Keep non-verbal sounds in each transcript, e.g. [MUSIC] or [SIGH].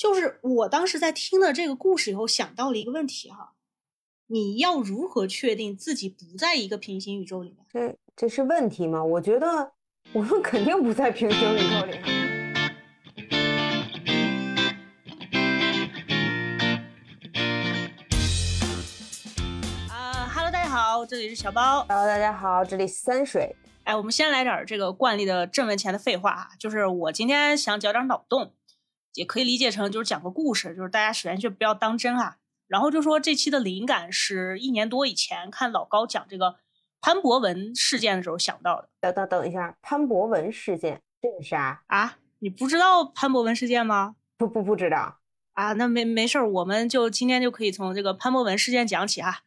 就是我当时在听了这个故事以后，想到了一个问题哈，你要如何确定自己不在一个平行宇宙里面？这这是问题吗？我觉得我们肯定不在平行宇宙里。啊哈喽，大家好，这里是小包。Hello，大家好，这里三水。哎，我们先来点儿这个惯例的正文前的废话啊，就是我今天想讲点脑洞，也可以理解成就是讲个故事，就是大家首先就不要当真啊。然后就说这期的灵感是一年多以前看老高讲这个潘博文事件的时候想到的等等等一下，潘博文事件这是啥？啊。你不知道潘博文事件吗？不不不知道。啊，那没没事儿，我们就今天就可以从这个潘博文事件讲起哈。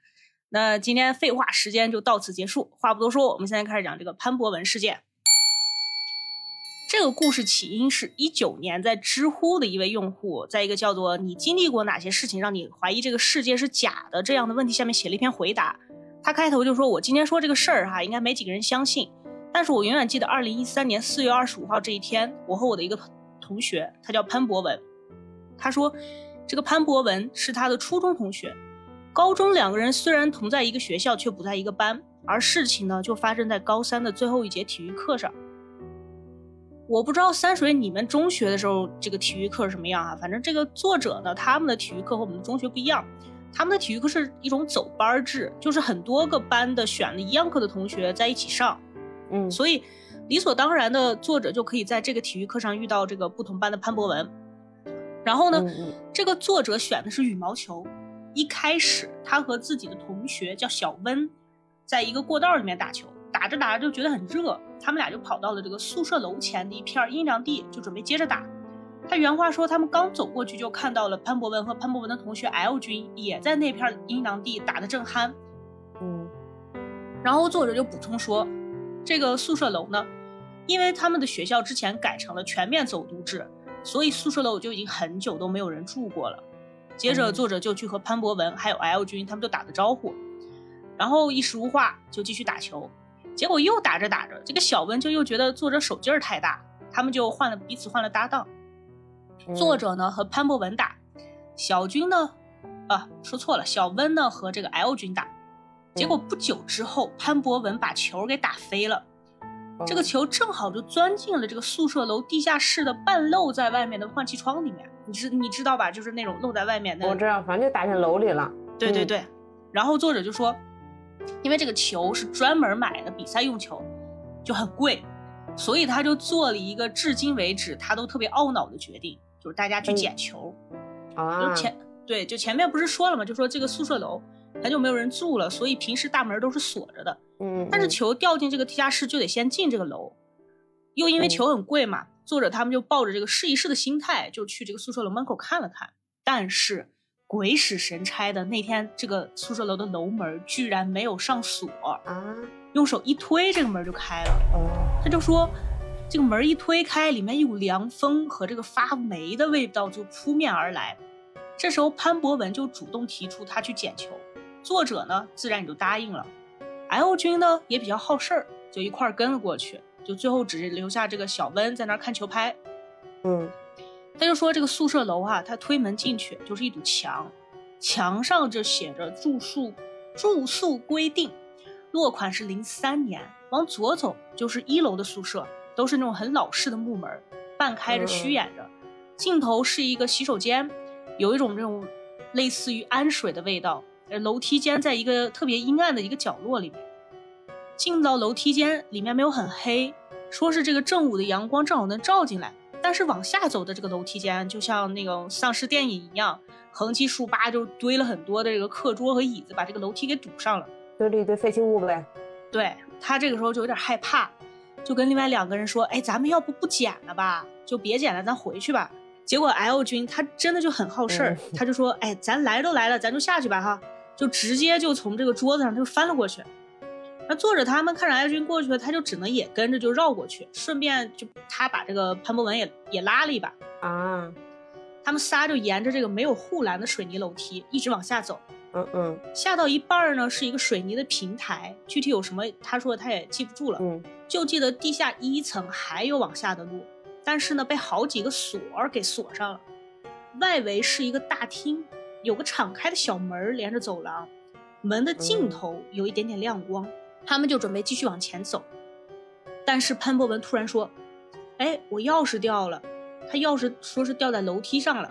那今天废话时间就到此结束，话不多说，我们现在开始讲这个潘博文事件。这个故事起因是一九年在知乎的一位用户，在一个叫做“你经历过哪些事情让你怀疑这个世界是假的”这样的问题下面写了一篇回答。他开头就说：“我今天说这个事儿哈，应该没几个人相信，但是我永远记得二零一三年四月二十五号这一天，我和我的一个同学，他叫潘博文，他说这个潘博文是他的初中同学。”高中两个人虽然同在一个学校，却不在一个班，而事情呢就发生在高三的最后一节体育课上。我不知道三水你们中学的时候这个体育课是什么样啊？反正这个作者呢，他们的体育课和我们的中学不一样，他们的体育课是一种走班制，就是很多个班的选了一样课的同学在一起上，嗯，所以理所当然的作者就可以在这个体育课上遇到这个不同班的潘博文。然后呢，嗯嗯这个作者选的是羽毛球。一开始，他和自己的同学叫小温，在一个过道里面打球，打着打着就觉得很热，他们俩就跑到了这个宿舍楼前的一片阴凉地，就准备接着打。他原话说，他们刚走过去就看到了潘博文和潘博文的同学 L 君也在那片阴凉地打得正酣。嗯然后作者就补充说，这个宿舍楼呢，因为他们的学校之前改成了全面走读制，所以宿舍楼就已经很久都没有人住过了。接着，嗯作者就去和潘博文还有 L 君他们就打了招呼，然后一时无话就继续打球。结果又打着打着，这个小温就又觉得作者手劲儿太大，他们就换了彼此换了搭档。嗯作者呢和潘博文打，小军呢，啊说错了，小温呢和这个 L 军打。结果不久之后，潘博文把球给打飞了，这个哦球正好就钻进了这个宿舍楼地下室的半露在外面的换气窗里面。你知你知道吧？就是那种露在外面的。我知道，反正就打进楼里了。嗯对对对。然后作者就说，因为这个球是专门买的比赛用球，就很贵，所以他就做了一个至今为止他都特别懊恼的决定，就是大家去嗯捡球。就啊是，前对，就前面不是说了吗？就说这个宿舍楼很久没有人住了，所以平时大门都是锁着的。嗯，但是嗯球掉进这个地下室就得先进这个楼，又因为嗯球很贵嘛，作者他们就抱着这个试一试的心态，就去这个宿舍楼门口看了看。但是鬼使神差的，那天这个宿舍楼的楼门居然没有上锁，啊，用手一推，这个门就开了。哦，他就说，这个门一推开，里面一股凉风和这个发霉的味道就扑面而来。这时候潘博文就主动提出他去捡球，作者呢自然也就答应了。L 君呢也比较好事儿，就一块儿跟了过去，就最后只留下这个小温在那儿看球拍。嗯他就说这个宿舍楼哈、他推门进去就是一堵墙，墙上就写着住宿住宿规定，落款是零三年，往左走就是一楼的宿舍，都是那种很老式的木门，半开着虚掩着，尽头是一个洗手间，有一种这种类似于氨水的味道。呃，楼梯间在一个特别阴暗的一个角落里面，进到楼梯间里面没有很黑，说是这个正午的阳光正好能照进来。但是往下走的这个楼梯间，就像那种丧尸电影一样，横七竖八就堆了很多的这个课桌和椅子，把这个楼梯给堵上了。堆了一堆废弃物呗。对他这个时候就有点害怕，就跟另外两个人说：“哎，咱们要不不捡了吧？就别捡了，咱回去吧。”结果 L 君他真的就很好事儿，嗯他就说：“哎，咱来都来了，咱就下去吧哈。”就直接就从这个桌子上就翻了过去。那作者他们看着艾军过去了，他就只能也跟着就绕过去，顺便就他把这个潘博文也也拉了一把。啊，他们仨就沿着这个没有护栏的水泥楼梯一直往下走。嗯嗯下到一半儿呢，是一个水泥的平台，具体有什么，他说他也记不住了，嗯就记得地下一层还有往下的路，但是呢，被好几个锁儿给锁上了。外围是一个大厅，有个敞开的小门连着走廊，门的尽头有一点点亮光。他们就准备继续往前走，但是潘博文突然说：“哎，我钥匙掉了。”他钥匙说是掉在楼梯上了，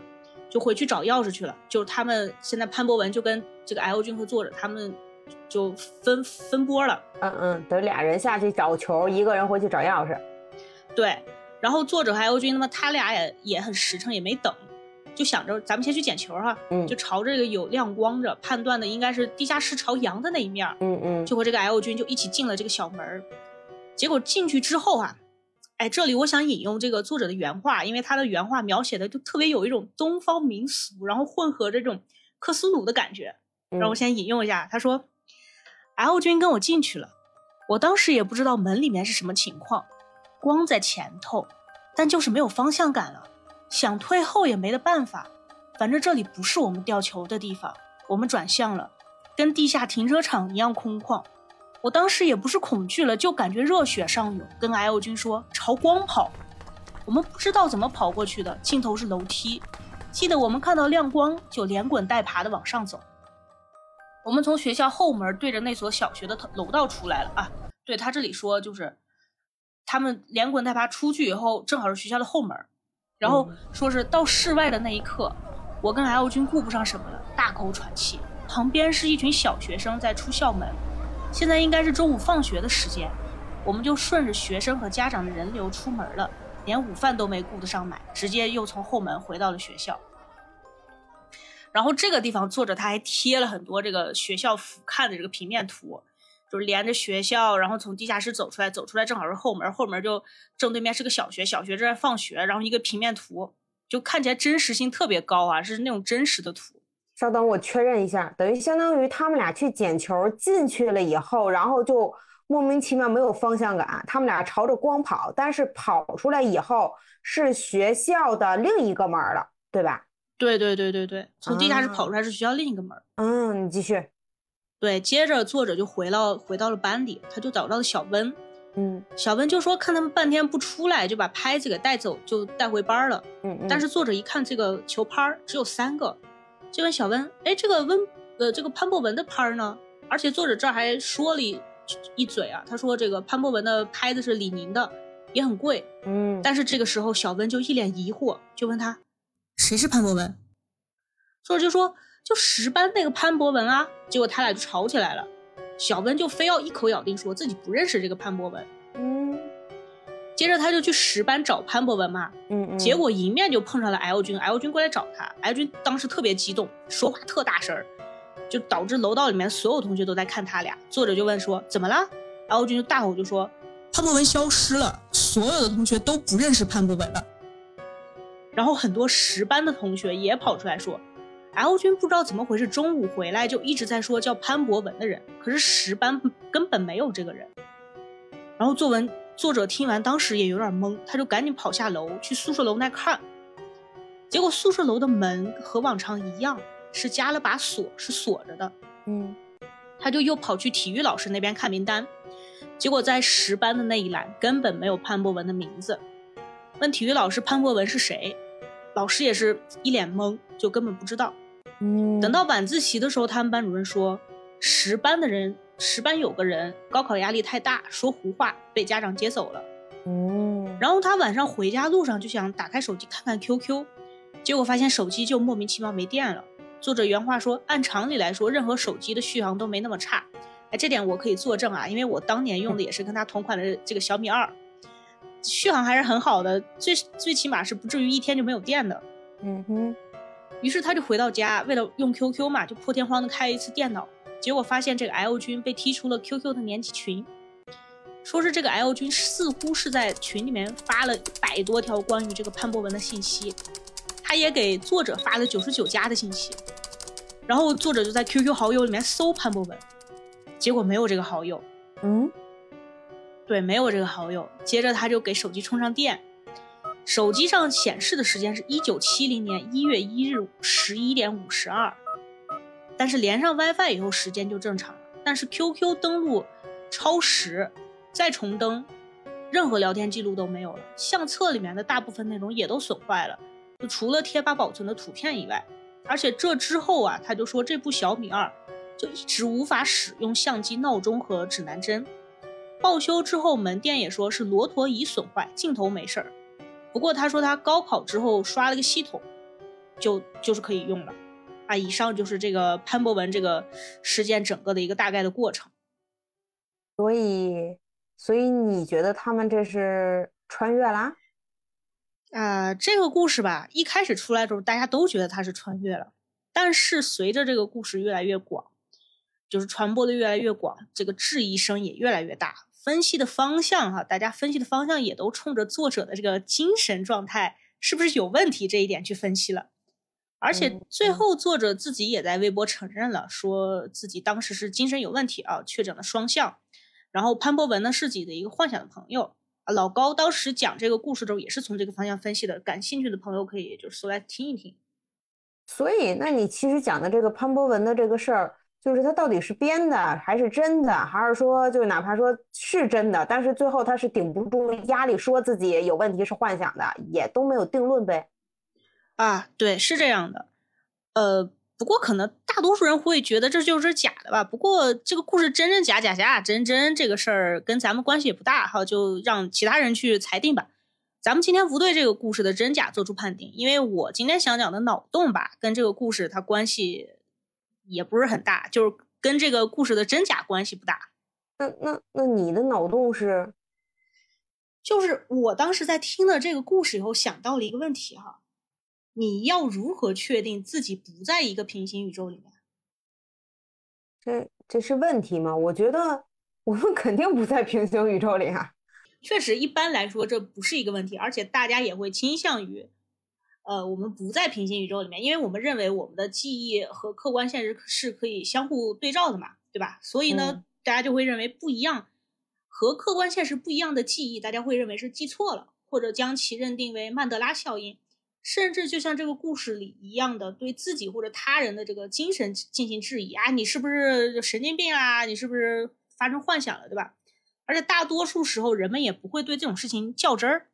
就回去找钥匙去了。就是他们现在潘博文就跟这个 L 君和作者他们就分分拨了。嗯嗯，等俩人下去找球，一个人回去找钥匙。对，然后作者和 L 君，那么他俩也也很实诚，也没等，就想着咱们先去捡球哈。嗯，就朝这个有亮光着，判断的应该是地下室朝阳的那一面。嗯嗯，就和这个 L 君就一起进了这个小门结果进去之后啊。哎，这里我想引用这个作者的原话，因为他的原话描写的就特别有一种东方民俗，然后混合着这种克苏鲁的感觉。让我先引用一下，他说：“L 君跟我进去了，我当时也不知道门里面是什么情况，光在前头，但就是没有方向感了，想退后也没得办法。反正这里不是我们吊球的地方，我们转向了，跟地下停车场一样空旷。”我当时也不是恐惧了，就感觉热血上涌，跟 L 君说朝光跑。我们不知道怎么跑过去的，尽头是楼梯。记得我们看到亮光就连滚带爬的往上走。我们从学校后门对着那所小学的楼道出来了啊。对他这里说就是他们连滚带爬出去以后，正好是学校的后门。然后说是到室外的那一刻，我跟 L 君顾不上什么了，大口喘气。旁边是一群小学生在出校门。现在应该是中午放学的时间，我们就顺着学生和家长的人流出门了，连午饭都没顾得上买，直接又从后门回到了学校。然后这个地方作者他还贴了很多这个学校俯瞰的这个平面图，就是连着学校，然后从地下室走出来，走出来正好是后门，后门就正对面是个小学，小学正在放学，然后一个平面图就看起来真实性特别高啊，是那种真实的图。稍等，我确认一下，等于相当于他们俩去捡球进去了以后，然后就莫名其妙没有方向感。他们俩朝着光跑，但是跑出来以后是学校的另一个门了，对吧？对对对对对，从地下室跑出来是学校另一个门。嗯，你继续。对，接着作者就回到回到了班里，他就找到了小温。嗯，小温就说看他们半天不出来，就把拍子给带走，就带回班了。嗯嗯。但是作者一看这个球拍只有三个。就问小温，哎，这个温，呃，这个潘博文的拍呢？而且作者这儿还说了一一嘴啊，他说这个潘博文的拍子是李宁的，也很贵。嗯，但是这个时候小温就一脸疑惑，就问他，谁是潘博文？作者就说，就十班那个潘博文啊。结果他俩就吵起来了，小温就非要一口咬定说自己不认识这个潘博文。接着他就去十班找潘博文嘛，嗯嗯，结果迎面就碰上了 L 君，L 君过来找他，L 君当时特别激动，说话特大声儿，就导致楼道里面所有同学都在看他俩。作者就问说怎么了？L 君就大吼就说潘博文消失了，所有的同学都不认识潘博文了。然后很多十班的同学也跑出来说，L 君不知道怎么回事，中午回来就一直在说叫潘博文的人，可是十班 [LAUGHS] 根本没有这个人。然后作文。作者听完，当时也有点懵，他就赶紧跑下楼去宿舍楼那看，结果宿舍楼的门和往常一样，是加了把锁，是锁着的。嗯，他就又跑去体育老师那边看名单，结果在十班的那一栏根本没有潘博文的名字。问体育老师潘博文是谁，老师也是一脸懵，就根本不知道。嗯，等到晚自习的时候，他们班主任说，十班的人。十班有个人高考压力太大，说胡话被家长接走了。嗯，然后他晚上回家路上就想打开手机看看 QQ，结果发现手机就莫名其妙没电了。作者原话说，按常理来说，任何手机的续航都没那么差。哎，这点我可以作证啊，因为我当年用的也是跟他同款的这个小米二，续航还是很好的，最最起码是不至于一天就没有电的。嗯哼。于是他就回到家，为了用 QQ 嘛，就破天荒的开一次电脑。结果发现这个 L 君被踢出了 QQ 的年级群，说是这个 L 君似乎是在群里面发了一百多条关于这个潘博文的信息，他也给作者发了九十九加的信息，然后作者就在 QQ 好友里面搜潘博文，结果没有这个好友，嗯，对，没有这个好友。接着他就给手机充上电，手机上显示的时间是一九七零年一月一日十一点五十二。但是连上 WiFi 以后时间就正常了，但是 QQ 登录超时，再重登，任何聊天记录都没有了，相册里面的大部分内容也都损坏了，就除了贴吧保存的图片以外，而且这之后啊，他就说这部小米二就一直无法使用相机、闹钟和指南针。报修之后，门店也说是骆驼椅损坏，镜头没事儿。不过他说他高考之后刷了个系统，就就是可以用了。啊，以上就是这个潘博文这个事件整个的一个大概的过程。所以，所以你觉得他们这是穿越啦？啊，这个故事吧，一开始出来的时候，大家都觉得他是穿越了。但是随着这个故事越来越广，就是传播的越来越广，这个质疑声也越来越大，分析的方向哈，大家分析的方向也都冲着作者的这个精神状态是不是有问题这一点去分析了。而且最后作者自己也在微博承认了，说自己当时是精神有问题啊，确诊了双向。然后潘博文呢是自己的一个幻想的朋友。老高当时讲这个故事的时候，也是从这个方向分析的。感兴趣的朋友可以就是搜来听一听。所以，那你其实讲的这个潘博文的这个事儿，就是他到底是编的还是真的，还是说，就哪怕说是真的，但是最后他是顶不住压力，说自己有问题是幻想的，也都没有定论呗。啊，对，是这样的。呃。不过可能大多数人会觉得这就是假的吧。不过这个故事真真假假假假真真这个事儿跟咱们关系也不大哈，就让其他人去裁定吧。咱们今天不对这个故事的真假做出判定，因为我今天想讲的脑洞吧，跟这个故事它关系也不是很大，就是跟这个故事的真假关系不大。那那那你的脑洞是？就是我当时在听了这个故事以后想到了一个问题哈。你要如何确定自己不在一个平行宇宙里面？这这是问题吗？我觉得我们肯定不在平行宇宙里啊。确实，一般来说这不是一个问题，而且大家也会倾向于，呃，我们不在平行宇宙里面，因为我们认为我们的记忆和客观现实是可以相互对照的嘛，对吧？所以呢，大家就会认为不一样，和客观现实不一样的记忆，大家会认为是记错了，或者将其认定为曼德拉效应。甚至就像这个故事里一样的，对自己或者他人的这个精神进行质疑啊，你是不是神经病啊？你是不是发生幻想了，对吧？而且大多数时候，人们也不会对这种事情较真儿。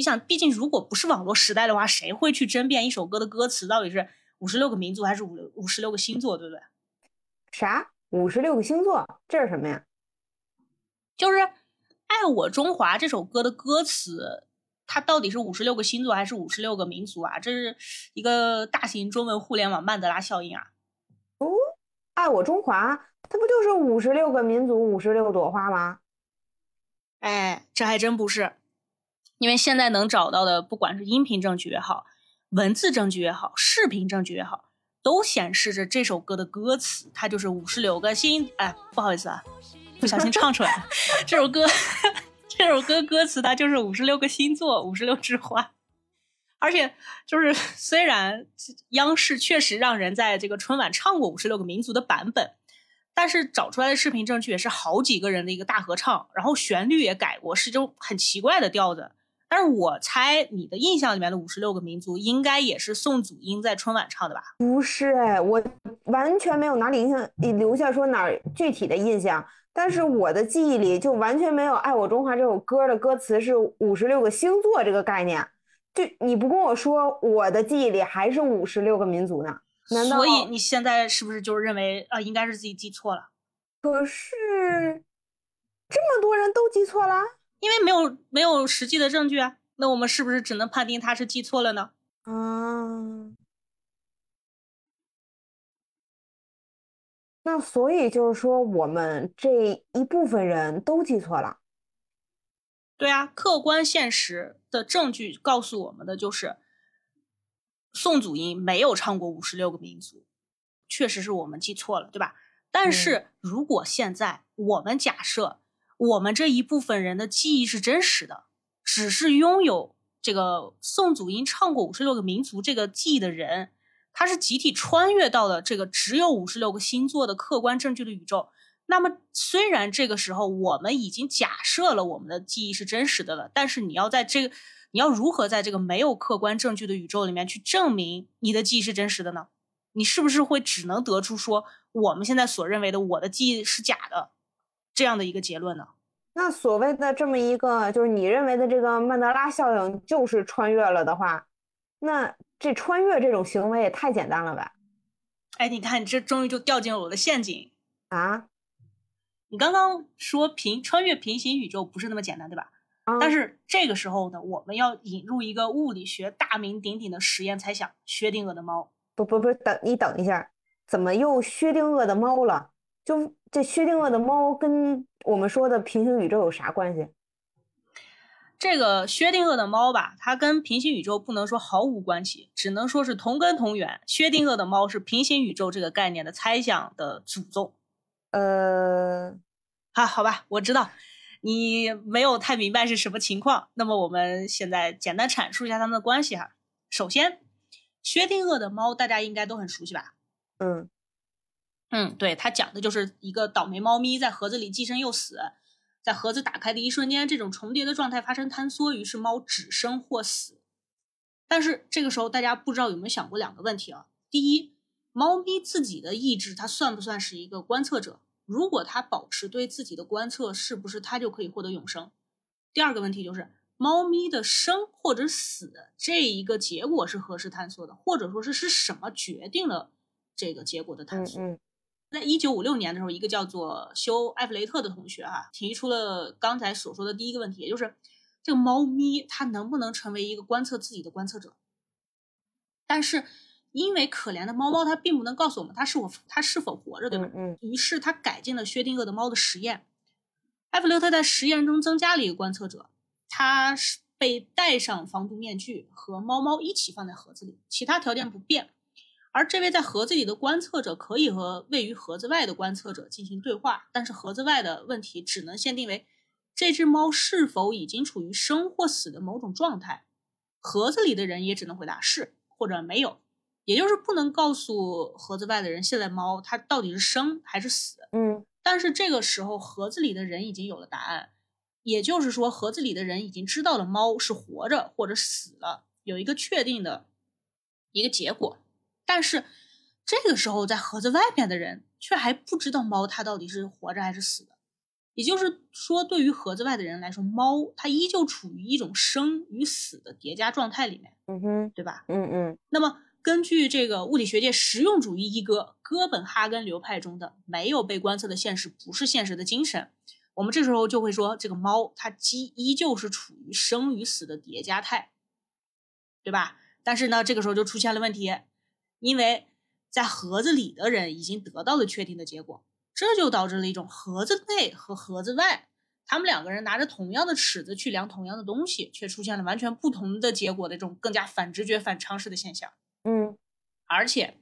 你想，毕竟如果不是网络时代的话，谁会去争辩一首歌的歌词到底是五十六个民族还是五六五十六个星座，对不对？啥？五十六个星座？这是什么呀？就是《爱我中华》这首歌的歌词。它到底是五十六个星座还是五十六个民族啊？这是一个大型中文互联网曼德拉效应啊！哦，爱我中华，它不就是五十六个民族五十六朵花吗？哎，这还真不是，因为现在能找到的，不管是音频证据也好，文字证据也好，视频证据也好，都显示着这首歌的歌词，它就是五十六个星。哎，不好意思啊，不小心唱出来了，这首歌。[LAUGHS] 这首歌歌词它就是五十六个星座，五十六枝花，而且就是虽然央视确实让人在这个春晚唱过五十六个民族的版本，但是找出来的视频证据也是好几个人的一个大合唱，然后旋律也改过，是就很奇怪的调子。但是我猜你的印象里面的五十六个民族应该也是宋祖英在春晚唱的吧？不是哎，我完全没有哪里印象留下说哪儿具体的印象。但是我的记忆里就完全没有《爱我中华》这首歌的歌词是五十六个星座这个概念，就你不跟我说，我的记忆里还是五十六个民族呢？难道？所以你现在是不是就是认为啊，应该是自己记错了？可是这么多人都记错了，因为没有没有实际的证据啊，那我们是不是只能判定他是记错了呢？嗯。那所以就是说，我们这一部分人都记错了。对啊，客观现实的证据告诉我们的就是，宋祖英没有唱过五十六个民族，确实是我们记错了，对吧？但是如果现在我们假设我们这一部分人的记忆是真实的，只是拥有这个宋祖英唱过五十六个民族这个记忆的人。他是集体穿越到了这个只有五十六个星座的客观证据的宇宙。那么，虽然这个时候我们已经假设了我们的记忆是真实的了，但是你要在这个，你要如何在这个没有客观证据的宇宙里面去证明你的记忆是真实的呢？你是不是会只能得出说我们现在所认为的我的记忆是假的这样的一个结论呢？那所谓的这么一个，就是你认为的这个曼德拉效应，就是穿越了的话，那？这穿越这种行为也太简单了吧？哎，你看，你这终于就掉进了我的陷阱啊！你刚刚说平穿越平行宇宙不是那么简单，对吧？但是这个时候呢，我们要引入一个物理学大名鼎鼎的实验猜想——薛定谔的猫。不不不，等你等一下，怎么又薛定谔的猫了？就这薛定谔的猫跟我们说的平行宇宙有啥关系？这个薛定谔的猫吧，它跟平行宇宙不能说毫无关系，只能说是同根同源。薛定谔的猫是平行宇宙这个概念的猜想的祖宗。呃，好，好吧，我知道你没有太明白是什么情况。那么我们现在简单阐述一下它们的关系哈。首先，薛定谔的猫大家应该都很熟悉吧？嗯嗯，对，它讲的就是一个倒霉猫咪在盒子里寄生又死。在盒子打开的一瞬间，这种重叠的状态发生坍缩，于是猫只生或死。但是这个时候，大家不知道有没有想过两个问题啊？第一，猫咪自己的意志，它算不算是一个观测者？如果它保持对自己的观测，是不是它就可以获得永生？第二个问题就是，猫咪的生或者死这一个结果是何时坍缩的？或者说是是什么决定了这个结果的坍缩？在一九五六年的时候，一个叫做修·埃弗雷特的同学啊，提出了刚才所说的第一个问题，也就是这个猫咪它能不能成为一个观测自己的观测者？但是因为可怜的猫猫它并不能告诉我们它是否它是否活着，对吧？嗯。于是他改进了薛定谔的猫的实验。埃弗雷特在实验中增加了一个观测者，他是被戴上防毒面具，和猫猫一起放在盒子里，其他条件不变。而这位在盒子里的观测者可以和位于盒子外的观测者进行对话，但是盒子外的问题只能限定为这只猫是否已经处于生或死的某种状态。盒子里的人也只能回答是或者没有，也就是不能告诉盒子外的人现在猫它到底是生还是死。嗯，但是这个时候盒子里的人已经有了答案，也就是说盒子里的人已经知道了猫是活着或者死了，有一个确定的一个结果。但是这个时候，在盒子外面的人却还不知道猫它到底是活着还是死的。也就是说，对于盒子外的人来说，猫它依旧处于一种生与死的叠加状态里面。嗯哼，对吧？嗯嗯。那么，根据这个物理学界实用主义一哥哥本哈根流派中的“没有被观测的现实不是现实”的精神，我们这时候就会说，这个猫它依依旧是处于生与死的叠加态，对吧？但是呢，这个时候就出现了问题。因为在盒子里的人已经得到了确定的结果，这就导致了一种盒子内和盒子外，他们两个人拿着同样的尺子去量同样的东西，却出现了完全不同的结果的这种更加反直觉、反常识的现象。嗯，而且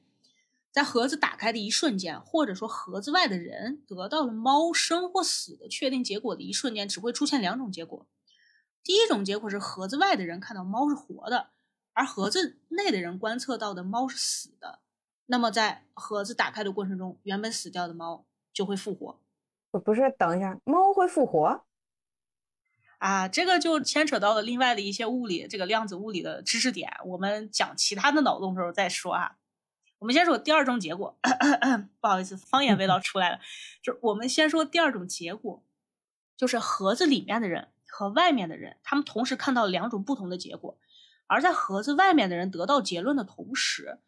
在盒子打开的一瞬间，或者说盒子外的人得到了猫生或死的确定结果的一瞬间，只会出现两种结果。第一种结果是盒子外的人看到猫是活的。而盒子内的人观测到的猫是死的，那么在盒子打开的过程中，原本死掉的猫就会复活。不是，等一下，猫会复活？啊，这个就牵扯到了另外的一些物理，这个量子物理的知识点。我们讲其他的脑洞的时候再说啊。我们先说第二种结果，[CLEARS THROAT] 不好意思，方言味道出来了。就是我们先说第二种结果，就是盒子里面的人和外面的人，他们同时看到两种不同的结果。而在盒子外面的人得到结论的同时，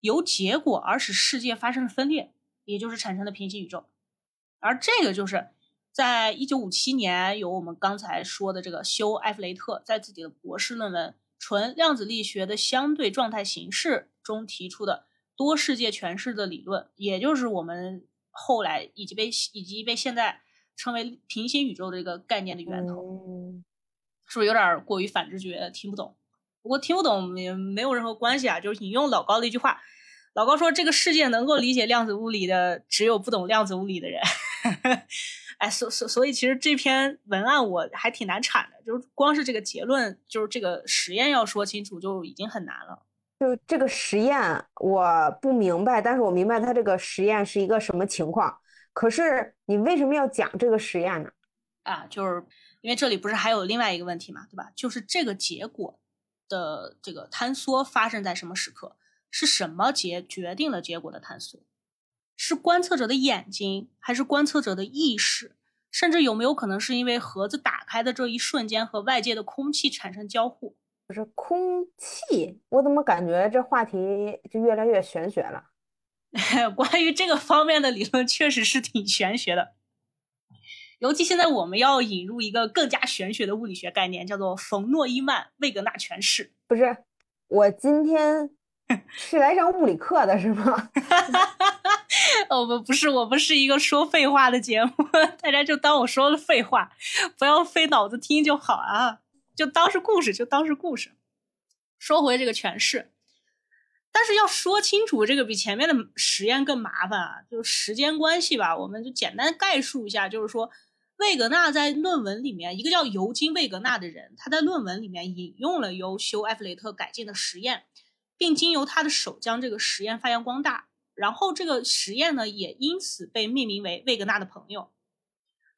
由结果而使世界发生了分裂，也就是产生了平行宇宙。而这个就是在一九五七年，由我们刚才说的这个休·埃弗雷特在自己的博士论文《纯量子力学的相对状态形式》中提出的多世界诠释的理论，也就是我们后来以及被以及被现在称为平行宇宙的这个概念的源头。是不是有点过于反直觉，听不懂？不过听不懂也没有任何关系啊，就是引用老高的一句话，老高说：“这个世界能够理解量子物理的，只有不懂量子物理的人。[LAUGHS] ”哎，所所所以，其实这篇文案我还挺难产的，就是光是这个结论，就是这个实验要说清楚就已经很难了。就这个实验我不明白，但是我明白它这个实验是一个什么情况。可是你为什么要讲这个实验呢？啊，就是因为这里不是还有另外一个问题嘛，对吧？就是这个结果。的这个坍缩发生在什么时刻？是什么结决定了结果的坍缩？是观测者的眼睛，还是观测者的意识？甚至有没有可能是因为盒子打开的这一瞬间和外界的空气产生交互？不是空气，我怎么感觉这话题就越来越玄学了？[LAUGHS] 关于这个方面的理论，确实是挺玄学的。尤其现在我们要引入一个更加玄学的物理学概念，叫做冯诺依曼魏格纳诠释。不是，我今天是来上物理课的，是吗？[LAUGHS] 我们不是，我们是一个说废话的节目，大家就当我说了废话，不要费脑子听就好啊。就当是故事，就当是故事。说回这个诠释，但是要说清楚，这个比前面的实验更麻烦啊。就是时间关系吧，我们就简单概述一下。就是说，魏格纳在论文里面，一个叫尤金·魏格纳的人，他在论文里面引用了由休·埃弗雷特改进的实验，并经由他的手将这个实验发扬光大。然后这个实验呢，也因此被命名为魏格纳的朋友。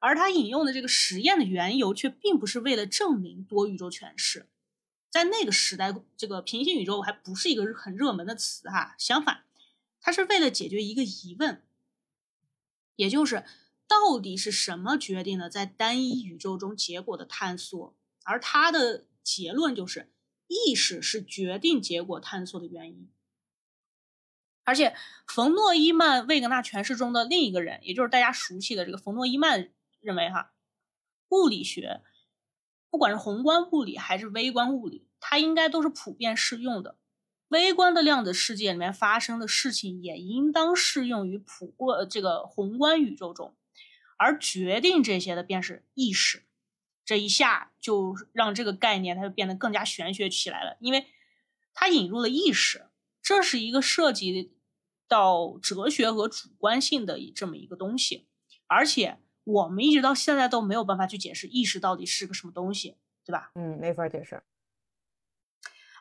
而他引用的这个实验的缘由，却并不是为了证明多宇宙诠释，在那个时代，这个平行宇宙还不是一个很热门的词哈。相反，他是为了解决一个疑问，也就是到底是什么决定了在单一宇宙中结果的探索？而他的结论就是，意识是决定结果探索的原因。而且，冯诺依曼魏格纳诠释中的另一个人，也就是大家熟悉的这个冯诺依曼。认为哈，物理学不管是宏观物理还是微观物理，它应该都是普遍适用的。微观的量子世界里面发生的事情，也应当适用于普过这个宏观宇宙中。而决定这些的便是意识。这一下就让这个概念它就变得更加玄学起来了，因为它引入了意识，这是一个涉及到哲学和主观性的这么一个东西，而且。我们一直到现在都没有办法去解释意识到底是个什么东西，对吧？嗯，没法解释。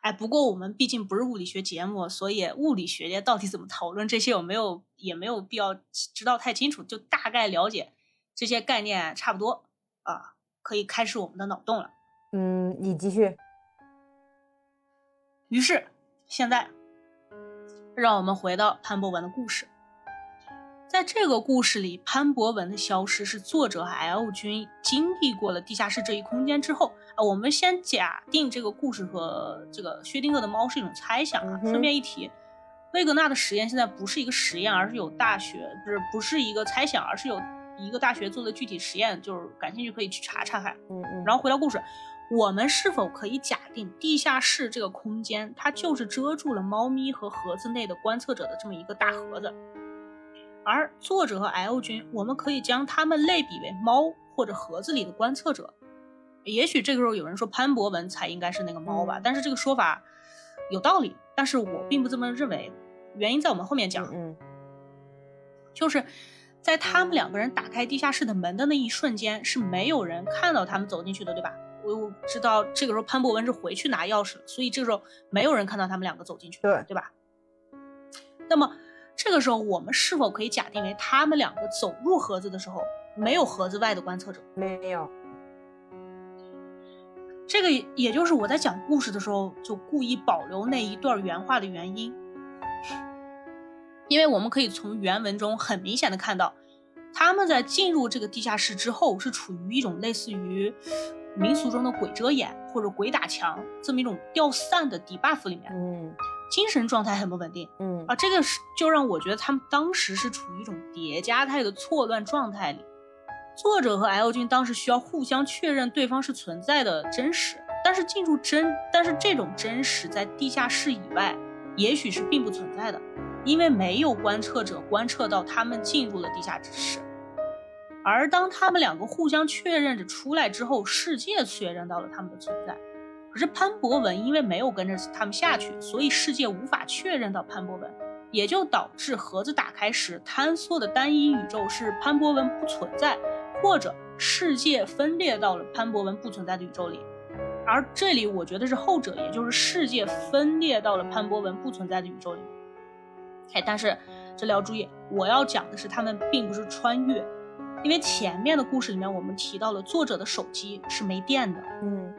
哎，不过我们毕竟不是物理学节目，所以物理学界到底怎么讨论这些，我没有也没有必要知道太清楚，就大概了解这些概念差不多啊，可以开始我们的脑洞了。嗯，你继续。于是现在，让我们回到潘博文的故事。在这个故事里，潘博文的消失是作者和 L 君经历过了地下室这一空间之后啊。我们先假定这个故事和这个薛定谔的猫是一种猜想啊。顺便一提，魏格纳的实验现在不是一个实验，而是有大学不是不是一个猜想，而是有一个大学做的具体实验，就是感兴趣可以去查查看。嗯嗯。然后回到故事，我们是否可以假定地下室这个空间它就是遮住了猫咪和盒子内的观测者的这么一个大盒子？而作者和 L 君，我们可以将他们类比为猫或者盒子里的观测者。也许这个时候有人说潘博文才应该是那个猫吧，但是这个说法有道理，但是我并不这么认为。原因在我们后面讲。嗯，就是在他们两个人打开地下室的门的那一瞬间，是没有人看到他们走进去的，对吧？我我知道这个时候潘博文是回去拿钥匙了，所以这个时候没有人看到他们两个走进去，对对吧？那么。这个时候，我们是否可以假定为他们两个走入盒子的时候，没有盒子外的观测者？没有。这个也就是我在讲故事的时候就故意保留那一段原话的原因，因为我们可以从原文中很明显的看到，他们在进入这个地下室之后，是处于一种类似于民俗中的鬼遮眼或者鬼打墙这么一种掉散的 debuff 里面。嗯。精神状态很不稳定，嗯啊，这个是就让我觉得他们当时是处于一种叠加态的错乱状态里。作者和 L 君当时需要互相确认对方是存在的真实，但是进入真，但是这种真实在地下室以外，也许是并不存在的，因为没有观测者观测到他们进入了地下之室。而当他们两个互相确认着出来之后，世界确认到了他们的存在。可是潘博文因为没有跟着他们下去，所以世界无法确认到潘博文，也就导致盒子打开时坍缩的单一宇宙是潘博文不存在，或者世界分裂到了潘博文不存在的宇宙里。而这里我觉得是后者，也就是世界分裂到了潘博文不存在的宇宙里。哎，但是这里要注意，我要讲的是他们并不是穿越，因为前面的故事里面我们提到了作者的手机是没电的，嗯。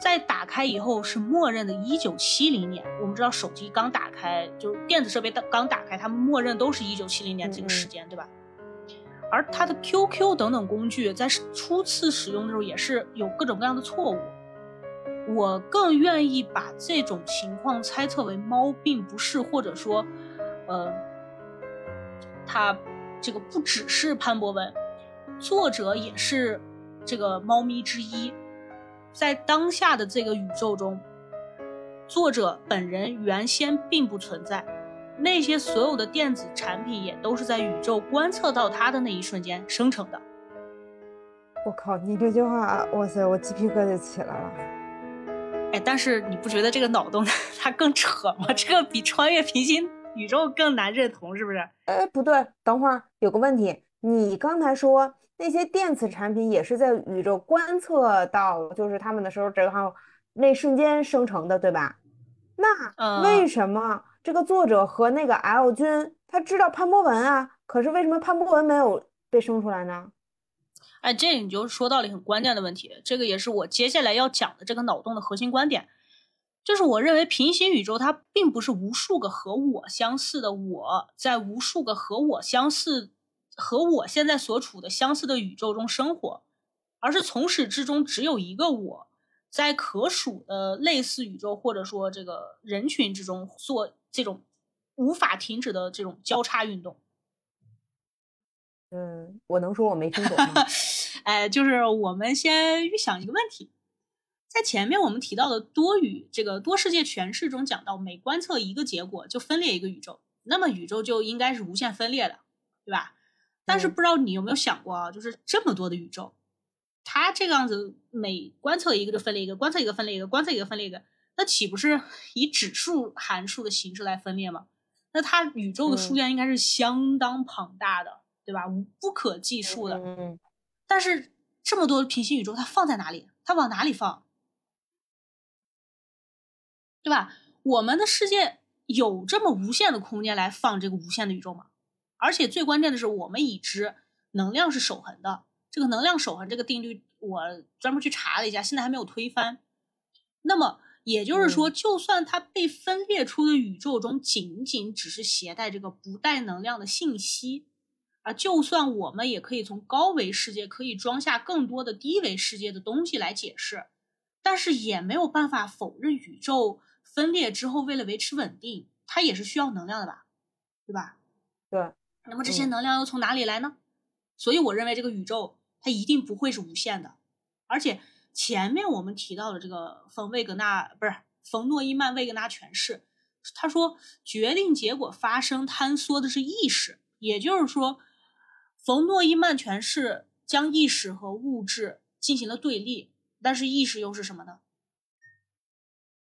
在打开以后是默认的1970年。我们知道手机刚打开，就是电子设备刚打开，他们默认都是一九七零年这个时间，对吧？而它的 QQ 等等工具在初次使用的时候也是有各种各样的错误。我更愿意把这种情况猜测为猫并不是，或者说，呃，他这个不只是潘博文，作者也是这个猫咪之一，在当下的这个宇宙中，作者本人原先并不存在，那些所有的电子产品也都是在宇宙观测到他的那一瞬间生成的。我靠，你这句话，哇塞，我鸡皮疙瘩起来了。哎，但是你不觉得这个脑洞 [LAUGHS] 它更扯吗？这个比穿越平行宇宙更难认同，是不是？哎，不对，等会儿有个问题，你刚才说那些电子产品也是在宇宙观测到，就是他们的时候，正好那瞬间生成的，对吧？那为什么这个作者和那个 L 君他知道潘博文啊？可是为什么潘博文没有被生出来呢？哎，这你就说到了很关键的问题，这个也是我接下来要讲的这个脑洞的核心观点，就是我认为平行宇宙它并不是无数个和我相似的我在无数个和我相似和我现在所处的相似的宇宙中生活，而是从始至终只有一个我在可数的类似宇宙或者说这个人群之中做这种无法停止的这种交叉运动。嗯，我能说我没听懂吗？[LAUGHS] 哎，就是我们先预想一个问题，在前面我们提到的多宇这个多世界诠释中讲到，每观测一个结果就分裂一个宇宙，那么宇宙就应该是无限分裂的，对吧？但是不知道你有没有想过啊，就是这么多的宇宙，它这个样子每观测一个就分裂一个，观测一个分裂一个，观测一个分裂一个，那岂不是以指数函数的形式来分裂吗？那它宇宙的数量应该是相当庞大的。对吧？无不可计数的。嗯。但是这么多平行宇宙，它放在哪里？它往哪里放？对吧？我们的世界有这么无限的空间来放这个无限的宇宙吗？而且最关键的是，我们已知能量是守恒的。这个能量守恒这个定律，我专门去查了一下，现在还没有推翻。那么也就是说，就算它被分裂出的宇宙中仅仅只是携带这个不带能量的信息。啊，就算我们也可以从高维世界可以装下更多的低维世界的东西来解释，但是也没有办法否认宇宙分裂之后，为了维持稳定，它也是需要能量的吧？对吧？对。那么这些能量又从哪里来呢？所以我认为这个宇宙它一定不会是无限的。而且前面我们提到的这个冯魏格纳不是冯诺依曼魏格纳诠释，他说决定结果发生坍缩的是意识，也就是说。冯诺依曼诠释将意识和物质进行了对立，但是意识又是什么呢？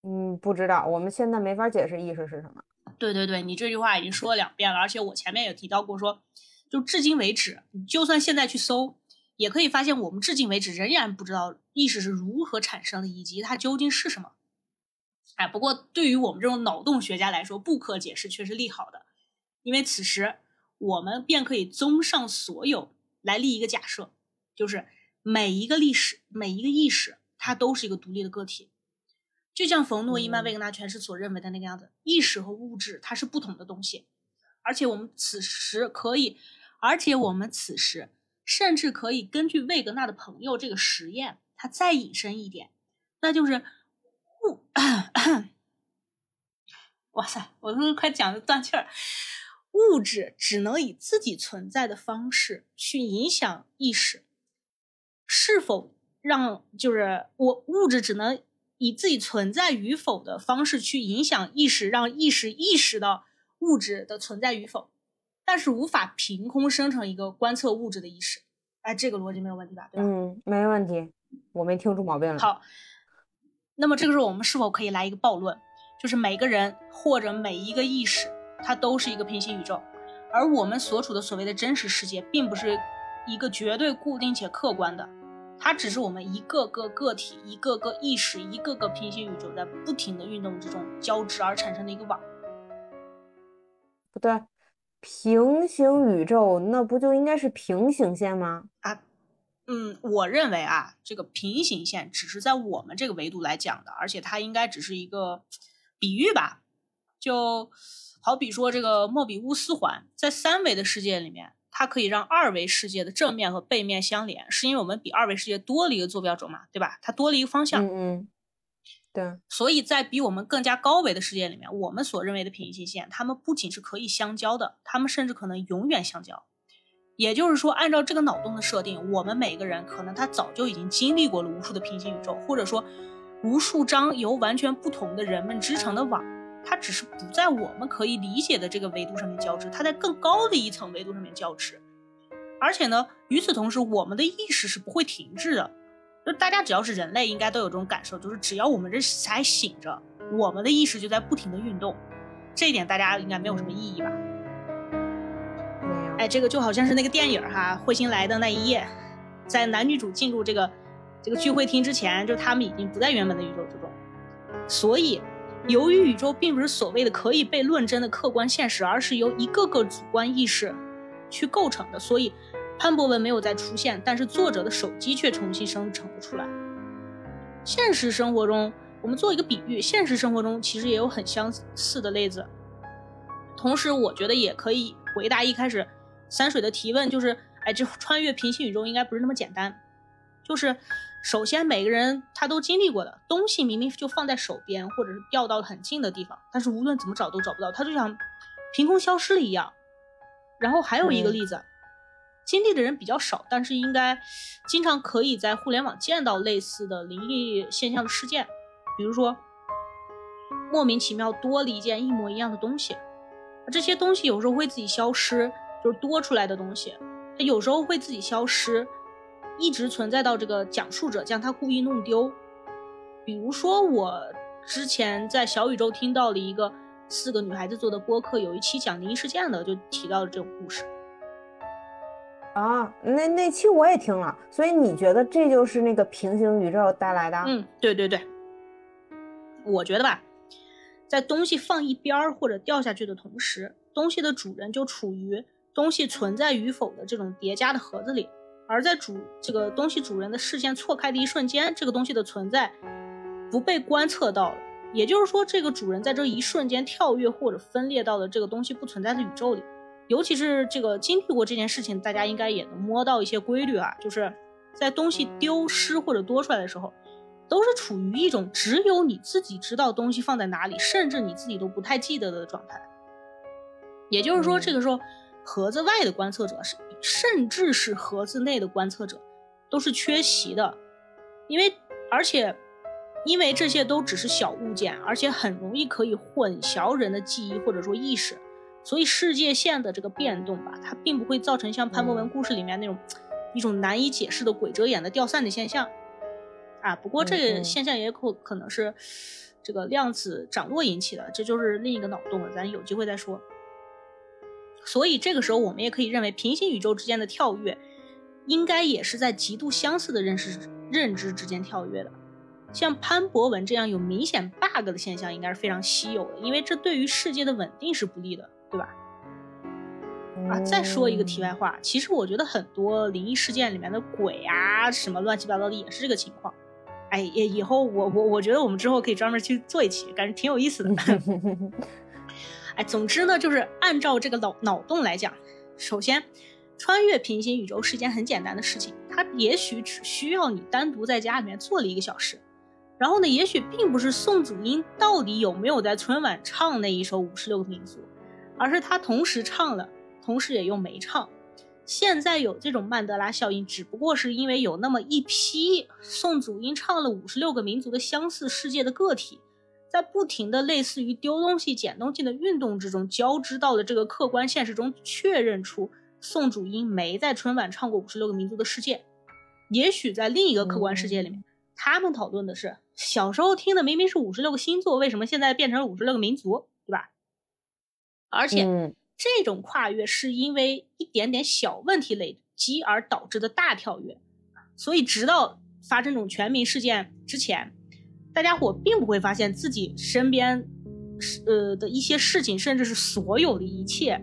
嗯，不知道，我们现在没法解释意识是什么。对对对，你这句话已经说了两遍了，而且我前面也提到过，说就至今为止，就算现在去搜，也可以发现我们至今为止仍然不知道意识是如何产生的，以及它究竟是什么。哎，不过对于我们这种脑洞学家来说，不可解释却是利好的，因为此时。我们便可以综上所有来立一个假设，就是每一个历史、每一个意识，它都是一个独立的个体，就像冯诺依曼、魏格纳诠释所认为的那个样子。意识和物质它是不同的东西，而且我们此时可以，而且我们此时甚至可以根据魏格纳的朋友这个实验，它再引申一点，那就是物。[COUGHS] 哇塞，我都快讲的断气儿。物质只能以自己存在的方式去影响意识，是否让就是我物质只能以自己存在与否的方式去影响意识，让意识意识到物质的存在与否，但是无法凭空生成一个观测物质的意识。哎，这个逻辑没有问题吧？对吧？嗯，没问题，我没听出毛病来。好，那么这个时候我们是否可以来一个暴论，就是每个人或者每一个意识？它都是一个平行宇宙，而我们所处的所谓的真实世界，并不是一个绝对固定且客观的，它只是我们一个个个体、一个个意识、一个个平行宇宙在不停的运动之中交织而产生的一个网。不对，平行宇宙那不就应该是平行线吗？啊，嗯，我认为啊，这个平行线只是在我们这个维度来讲的，而且它应该只是一个比喻吧，就。好比说，这个莫比乌斯环在三维的世界里面，它可以让二维世界的正面和背面相连，是因为我们比二维世界多了一个坐标轴嘛，对吧？它多了一个方向。嗯嗯。对，所以在比我们更加高维的世界里面，我们所认为的平行线，它们不仅是可以相交的，它们甚至可能永远相交。也就是说，按照这个脑洞的设定，我们每个人可能他早就已经经历过了无数的平行宇宙，或者说无数张由完全不同的人们织成的网，它只是不在我们可以理解的这个维度上面交织，它在更高的一层维度上面交织。而且呢，与此同时，我们的意识是不会停滞的。就大家只要是人类，应该都有这种感受，就是只要我们这还醒着，我们的意识就在不停的运动。这一点大家应该没有什么异议吧？没有。哎，这个就好像是那个电影哈，《彗星来的那一夜》，在男女主进入这个这个聚会厅之前，就他们已经不在原本的宇宙之中。所以，由于宇宙并不是所谓的可以被论证的客观现实，而是由一个个主观意识去构成的，所以。潘博文没有再出现，但是作者的手机却重新生成了出来。现实生活中，我们做一个比喻，现实生活中其实也有很相似的例子。同时，我觉得也可以回答一开始三水的提问，就是，哎，这穿越平行宇宙应该不是那么简单。就是，首先每个人他都经历过的东西，明明就放在手边，或者是掉到了很近的地方，但是无论怎么找都找不到，他就像凭空消失了一样。然后还有一个例子。经历的人比较少，但是应该经常可以在互联网见到类似的灵异现象的事件，比如说莫名其妙多了一件一模一样的东西，这些东西有时候会自己消失，就是多出来的东西，它有时候会自己消失，一直存在到这个讲述者将它故意弄丢。比如说我之前在小宇宙听到了一个四个女孩子做的播客，有一期讲灵异事件的，就提到了这种故事。啊，那那期我也听了，所以你觉得这就是那个平行宇宙带来的？嗯，对对对，我觉得吧，在东西放一边儿或者掉下去的同时，东西的主人就处于东西存在与否的这种叠加的盒子里，而在主这个东西主人的视线错开的一瞬间，这个东西的存在不被观测到，也就是说，这个主人在这一瞬间跳跃或者分裂到了这个东西不存在的宇宙里。尤其是这个经历过这件事情，大家应该也能摸到一些规律啊，就是在东西丢失或者多出来的时候，都是处于一种只有你自己知道东西放在哪里，甚至你自己都不太记得的状态。也就是说，这个时候盒子外的观测者是，甚至是盒子内的观测者，都是缺席的，因为而且因为这些都只是小物件，而且很容易可以混淆人的记忆或者说意识。所以世界线的这个变动吧，它并不会造成像潘博文故事里面那种一种难以解释的鬼遮眼的掉散的现象啊。不过这个现象也可可能是这个量子涨落引起的，这就是另一个脑洞了，咱有机会再说。所以这个时候我们也可以认为，平行宇宙之间的跳跃，应该也是在极度相似的认识认知之间跳跃的。像潘博文这样有明显 bug 的现象，应该是非常稀有的，因为这对于世界的稳定是不利的。对吧？啊，再说一个题外话，其实我觉得很多灵异事件里面的鬼啊，什么乱七八糟的也是这个情况。哎，也以后我我我觉得我们之后可以专门去做一期，感觉挺有意思的。[LAUGHS] 哎，总之呢，就是按照这个脑脑洞来讲，首先穿越平行宇宙是一件很简单的事情，它也许只需要你单独在家里面坐了一个小时。然后呢，也许并不是宋祖英到底有没有在春晚唱那一首五十六个民族。而是他同时唱了，同时也又没唱。现在有这种曼德拉效应，只不过是因为有那么一批宋祖英唱了五十六个民族的相似世界的个体，在不停的类似于丢东西、捡东西的运动之中交织到了这个客观现实中，确认出宋祖英没在春晚唱过五十六个民族的世界。也许在另一个客观世界里面，他们讨论的是小时候听的明明是五十六个星座，为什么现在变成了五十六个民族，对吧？而且这种跨越是因为一点点小问题累积而导致的大跳跃，所以直到发生这种全民事件之前，大家伙并不会发现自己身边，呃的一些事情，甚至是所有的一切，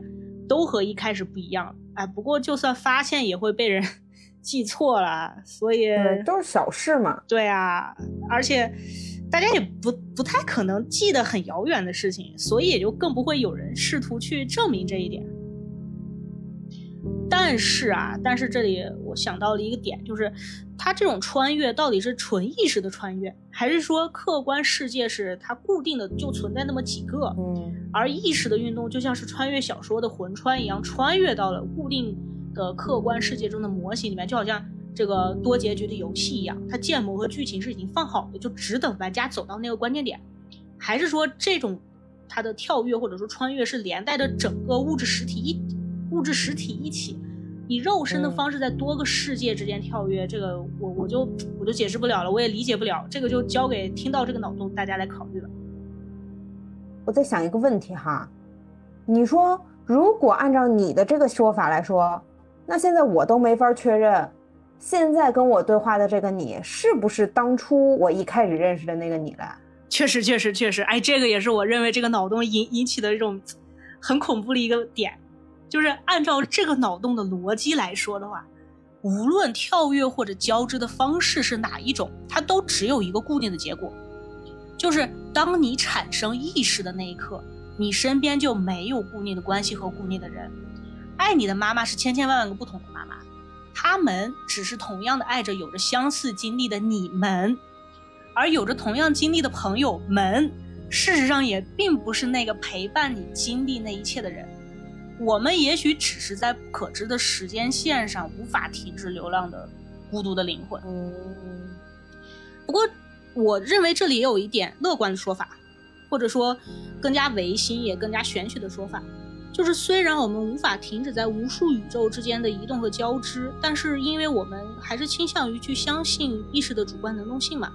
都和一开始不一样。哎，不过就算发现，也会被人 [LAUGHS] 记错了，所以都是小事嘛。对啊，而且。大家也不不太可能记得很遥远的事情，所以也就更不会有人试图去证明这一点。但是啊，但是这里我想到了一个点，就是它这种穿越到底是纯意识的穿越，还是说客观世界是它固定的就存在那么几个？嗯，而意识的运动就像是穿越小说的魂穿一样，穿越到了固定的客观世界中的模型里面，就好像这个多结局的游戏一样，它建模和剧情是已经放好的，就只等玩家走到那个关键点，还是说这种它的跳跃或者说穿越是连带着整个物质实体一物质实体一起？以肉身的方式在多个世界之间跳跃，这个我我就我就解释不了了，我也理解不了，这个就交给听到这个脑洞大家来考虑了。我在想一个问题哈，你说如果按照你的这个说法来说，那现在我都没法确认，现在跟我对话的这个你是不是当初我一开始认识的那个你了？确实，确实，确实，哎，这个也是我认为这个脑洞引引起的这种很恐怖的一个点。就是按照这个脑洞的逻辑来说的话，无论跳跃或者交织的方式是哪一种，它都只有一个固定的结果，就是当你产生意识的那一刻，你身边就没有固定的关系和固定的人。爱你的妈妈是千千万万个不同的妈妈，他们只是同样的爱着有着相似经历的你们，而有着同样经历的朋友们，事实上也并不是那个陪伴你经历那一切的人。我们也许只是在不可知的时间线上无法停止流浪的孤独的灵魂。嗯，不过我认为这里也有一点乐观的说法，或者说更加唯心也更加玄学的说法，就是虽然我们无法停止在无数宇宙之间的移动和交织，但是因为我们还是倾向于去相信意识的主观能动性嘛，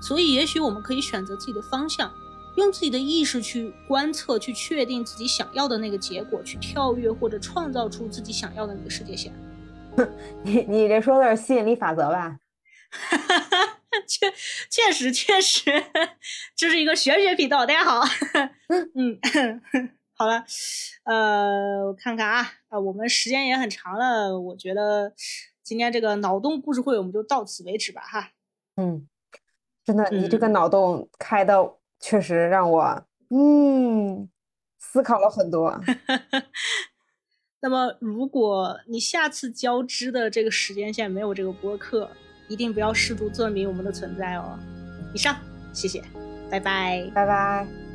所以也许我们可以选择自己的方向。用自己的意识去观测，去确定自己想要的那个结果，去跳跃或者创造出自己想要的那个世界线。[LAUGHS] 你你这说的是吸引力法则吧？[LAUGHS] 确确实确实，这是一个玄学频道。大家好，嗯，[LAUGHS] 好了，呃，我看看啊，啊，我们时间也很长了，我觉得今天这个脑洞故事会我们就到此为止吧，哈。嗯，真的，你这个脑洞开的。确实让我嗯思考了很多。[LAUGHS] 那么，如果你下次交织的这个时间线没有这个播客，一定不要试图证明我们的存在哦。以上，谢谢，拜拜，拜拜。